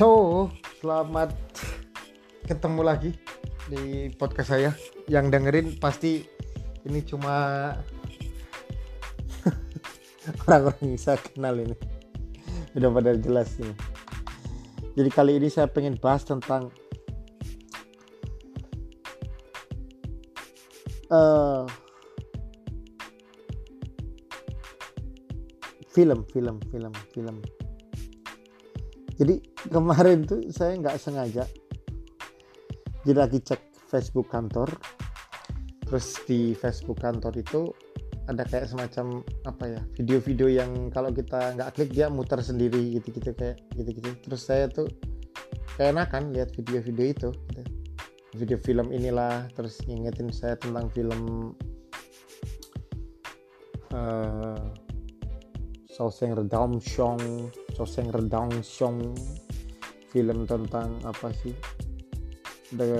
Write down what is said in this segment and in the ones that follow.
So, selamat ketemu lagi di podcast saya. Yang dengerin pasti ini cuma orang-orang yang saya kenal ini. Udah pada jelas ini. Jadi kali ini saya pengen bahas tentang uh, film, film, film, film. Jadi kemarin tuh saya nggak sengaja, jadi lagi cek Facebook kantor, terus di Facebook kantor itu ada kayak semacam apa ya video-video yang kalau kita nggak klik dia muter sendiri gitu-gitu kayak gitu-gitu. Terus saya tuh kayak enakan lihat video-video itu. Gitu. Video film inilah terus ngingetin saya tentang film uh, Sauseng Redemption Sauseng Redemption film tentang apa sih? The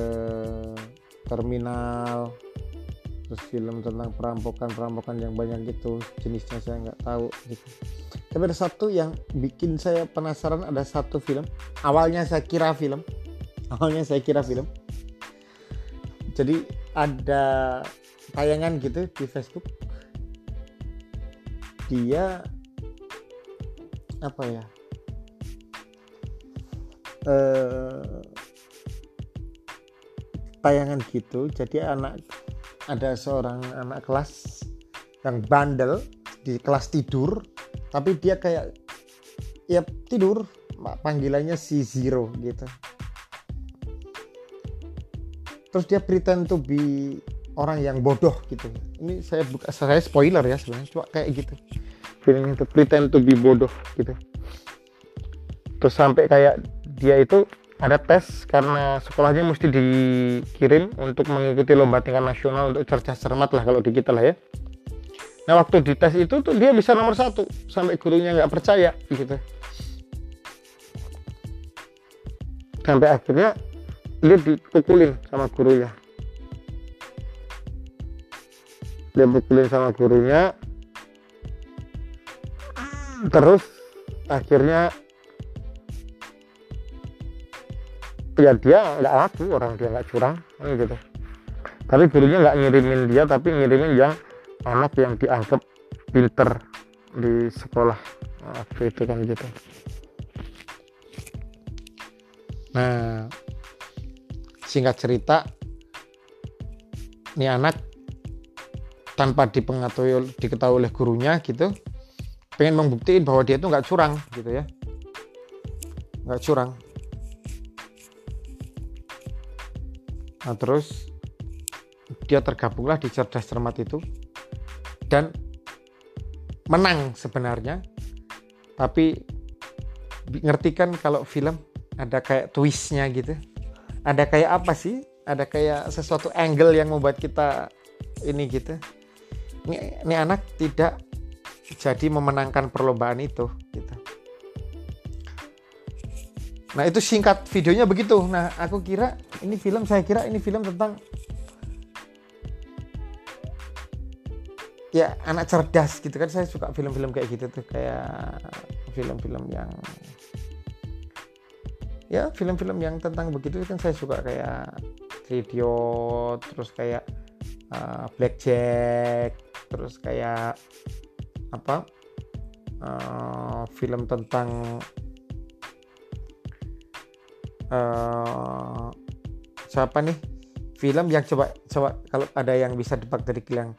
Terminal terus film tentang perampokan-perampokan yang banyak gitu jenisnya saya nggak tahu gitu. Tapi ada satu yang bikin saya penasaran ada satu film. Awalnya saya kira film. Awalnya saya kira film. Jadi ada tayangan gitu di Facebook. Dia apa ya? Eh, tayangan gitu. Jadi anak ada seorang anak kelas yang bandel di kelas tidur tapi dia kayak ya tidur panggilannya si zero gitu. Terus dia pretend to be orang yang bodoh gitu. Ini saya buka saya spoiler ya sebenarnya cuma kayak gitu feeling to pretend to be bodoh gitu. Terus sampai kayak dia itu ada tes karena sekolahnya mesti dikirim untuk mengikuti lomba tingkat nasional untuk cerdas cermat lah kalau di kita lah ya. Nah waktu di tes itu tuh dia bisa nomor satu sampai gurunya nggak percaya gitu. Sampai akhirnya dia dipukulin sama gurunya. Dia pukulin sama gurunya terus akhirnya ya dia nggak laku orang dia nggak curang gitu. Tapi gurunya nggak ngirimin dia tapi ngirimin yang anak yang dianggap pinter di sekolah waktu itu kan gitu. Nah singkat cerita ini anak tanpa dipengetahui diketahui oleh gurunya gitu pengen membuktiin bahwa dia itu nggak curang gitu ya. Nggak curang. Nah terus dia tergabunglah di cerdas cermat itu dan menang sebenarnya. Tapi ngerti kan kalau film ada kayak twistnya gitu? Ada kayak apa sih? Ada kayak sesuatu angle yang membuat kita ini gitu? Ini, ini anak tidak jadi memenangkan perlombaan itu gitu. Nah itu singkat videonya begitu. Nah aku kira ini film saya kira ini film tentang ya anak cerdas gitu kan saya suka film-film kayak gitu tuh kayak film-film yang ya film-film yang tentang begitu kan saya suka kayak video terus kayak uh, Blackjack terus kayak apa uh, film tentang uh, siapa nih? Film yang coba coba kalau ada yang bisa debak dari Gilang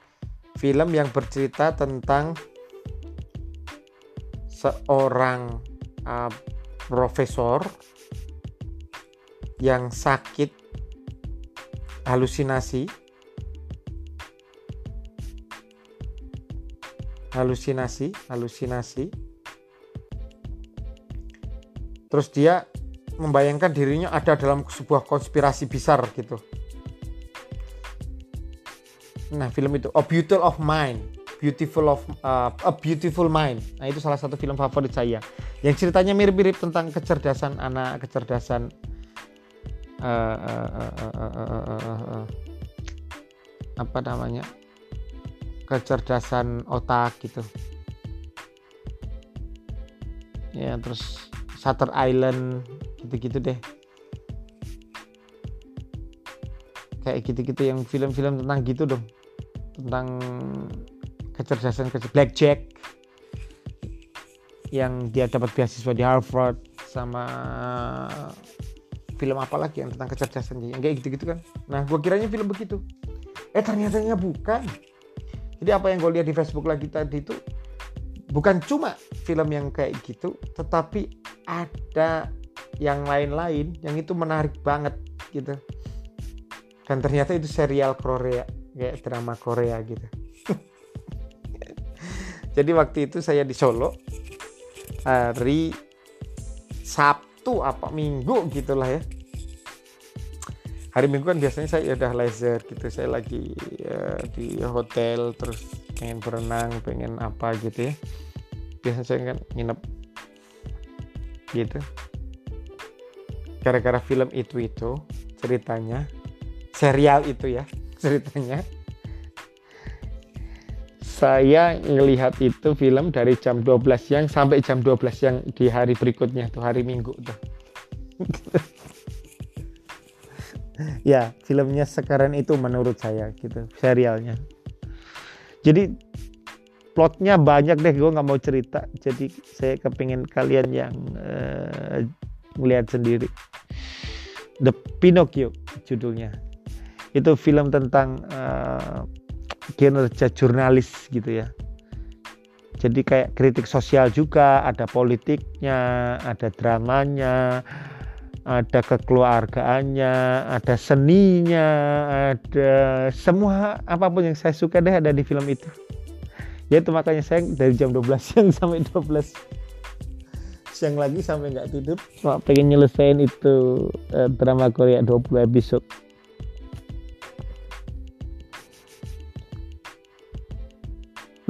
film yang bercerita tentang seorang uh, profesor yang sakit halusinasi halusinasi halusinasi terus dia membayangkan dirinya ada dalam sebuah konspirasi besar gitu nah film itu A Beautiful of Mind Beautiful of uh, A Beautiful Mind nah itu salah satu film favorit saya yang ceritanya mirip-mirip tentang kecerdasan anak kecerdasan uh, uh, uh, uh, uh, uh, uh, uh, apa namanya kecerdasan otak gitu. Ya terus Shutter Island gitu-gitu deh. Kayak gitu-gitu yang film-film tentang gitu dong. Tentang kecerdasan kecerdasan blackjack yang dia dapat beasiswa di Harvard sama film apa lagi yang tentang kecerdasan yang kayak gitu-gitu kan? Nah gue kiranya film begitu. Eh ternyata bukan jadi apa yang gue lihat di Facebook lagi tadi itu bukan cuma film yang kayak gitu tetapi ada yang lain-lain yang itu menarik banget gitu. Dan ternyata itu serial Korea kayak drama Korea gitu. Jadi waktu itu saya di Solo hari Sabtu apa Minggu gitulah ya hari Minggu kan biasanya saya udah laser gitu. Saya lagi ya, di hotel terus pengen berenang pengen apa gitu ya. Biasanya saya kan nginep gitu. Gara-gara film itu itu ceritanya serial itu ya ceritanya. Saya ngelihat itu film dari jam 12 siang sampai jam 12 siang di hari berikutnya tuh hari Minggu tuh ya filmnya sekarang itu menurut saya gitu serialnya. Jadi plotnya banyak deh gue nggak mau cerita. Jadi saya kepingin kalian yang uh, sendiri. The Pinocchio judulnya. Itu film tentang uh, kinerja jurnalis gitu ya. Jadi kayak kritik sosial juga ada politiknya ada dramanya ada kekeluargaannya ada seninya ada semua apa pun yang saya suka deh ada di film itu. Ya itu makanya saya dari jam 12 siang sampai 12 siang lagi sampai nggak tidur. Pengen nyelesain itu uh, drama Korea 20 episode.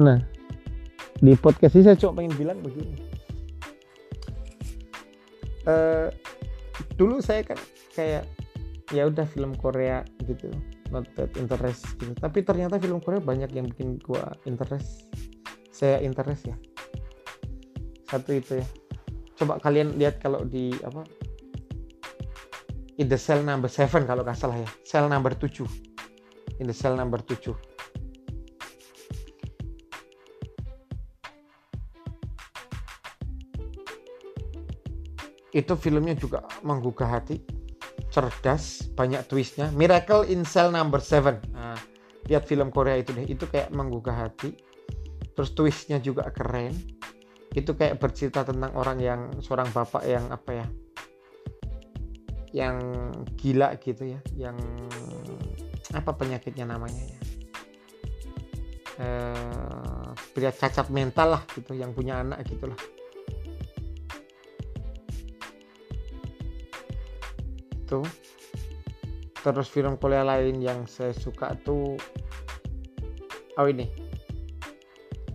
Nah, di podcast ini saya cuma pengen bilang begini. Uh, dulu saya kan kayak ya udah film Korea gitu, not that interest gitu. Tapi ternyata film Korea banyak yang bikin gua interest. Saya interest ya. Satu itu ya. Coba kalian lihat kalau di apa? In the cell number 7 kalau nggak salah ya. Cell number 7. In the cell number 7 itu filmnya juga menggugah hati. Cerdas banyak twistnya. Miracle in Cell Number 7 nah, lihat film Korea itu deh. Itu kayak menggugah hati. Terus twistnya juga keren. Itu kayak bercerita tentang orang yang seorang bapak yang apa ya? Yang gila gitu ya. Yang apa penyakitnya namanya ya? Eh, cacat mental lah gitu. Yang punya anak gitulah itu terus film Korea lain yang saya suka tuh oh ini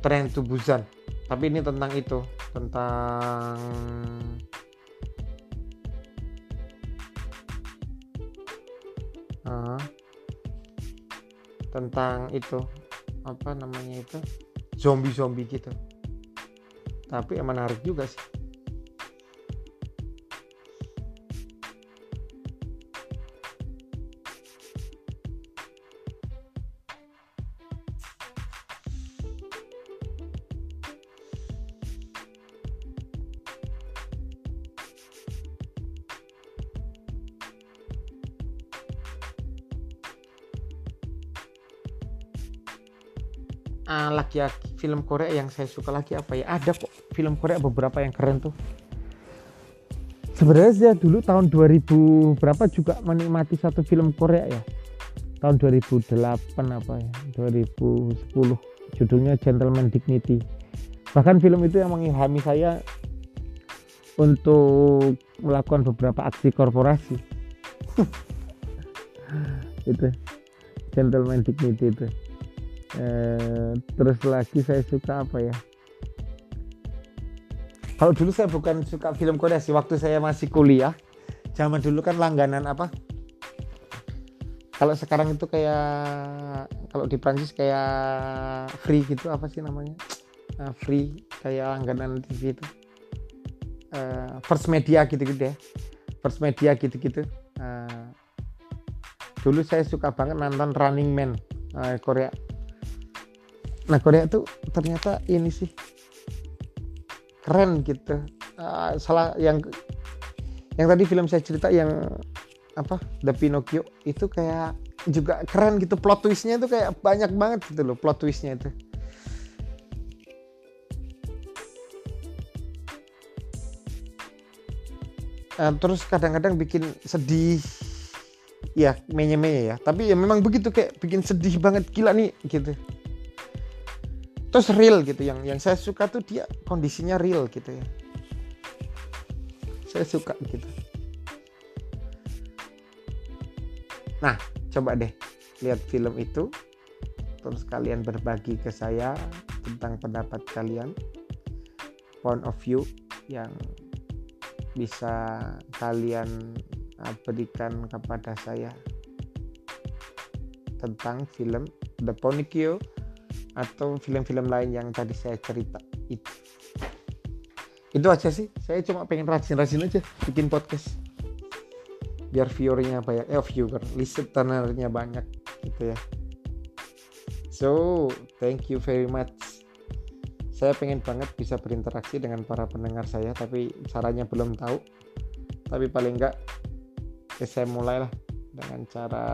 Train to Busan. Tapi ini tentang itu tentang tentang itu apa namanya itu? Zombie zombie gitu. Tapi menarik juga sih uh, lagi film Korea yang saya suka lagi apa ya? Ada kok film Korea beberapa yang keren tuh. Sebenarnya saya dulu tahun 2000 berapa juga menikmati satu film Korea ya? Tahun 2008 apa ya? 2010 judulnya Gentleman Dignity. Bahkan film itu yang mengilhami saya untuk melakukan beberapa aksi korporasi. Itu Gentleman Dignity itu eh, terus lagi saya suka apa ya? Kalau dulu saya bukan suka film Korea sih waktu saya masih kuliah. Zaman dulu kan langganan apa? Kalau sekarang itu kayak kalau di Prancis kayak free gitu apa sih namanya? Uh, free kayak langganan TV itu. Uh, first media gitu gitu ya. First Media gitu-gitu. Uh, dulu saya suka banget nonton Running Man uh, Korea nah Korea tuh ternyata ini sih keren gitu. Uh, salah yang yang tadi film saya cerita yang apa The Pinocchio itu kayak juga keren gitu. Plot twistnya itu kayak banyak banget gitu loh plot twistnya itu. Uh, terus kadang-kadang bikin sedih. Ya menye-menye ya. Tapi ya memang begitu kayak bikin sedih banget gila nih gitu terus real gitu yang yang saya suka tuh dia kondisinya real gitu ya. Saya suka gitu. Nah coba deh lihat film itu. Terus kalian berbagi ke saya tentang pendapat kalian. Point of view yang bisa kalian uh, berikan kepada saya tentang film The Pinocchio atau film-film lain yang tadi saya cerita itu. Itu aja sih. Saya cuma pengen rajin-rajin aja bikin podcast. Biar viewernya banyak. Eh viewer. Listenernya banyak gitu ya. So thank you very much. Saya pengen banget bisa berinteraksi dengan para pendengar saya tapi caranya belum tahu. Tapi paling enggak ya saya mulailah dengan cara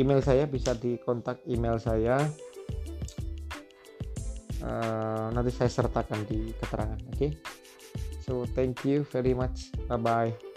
email saya. Bisa di kontak email saya uh, nanti saya sertakan di keterangan oke okay? so thank you very much bye bye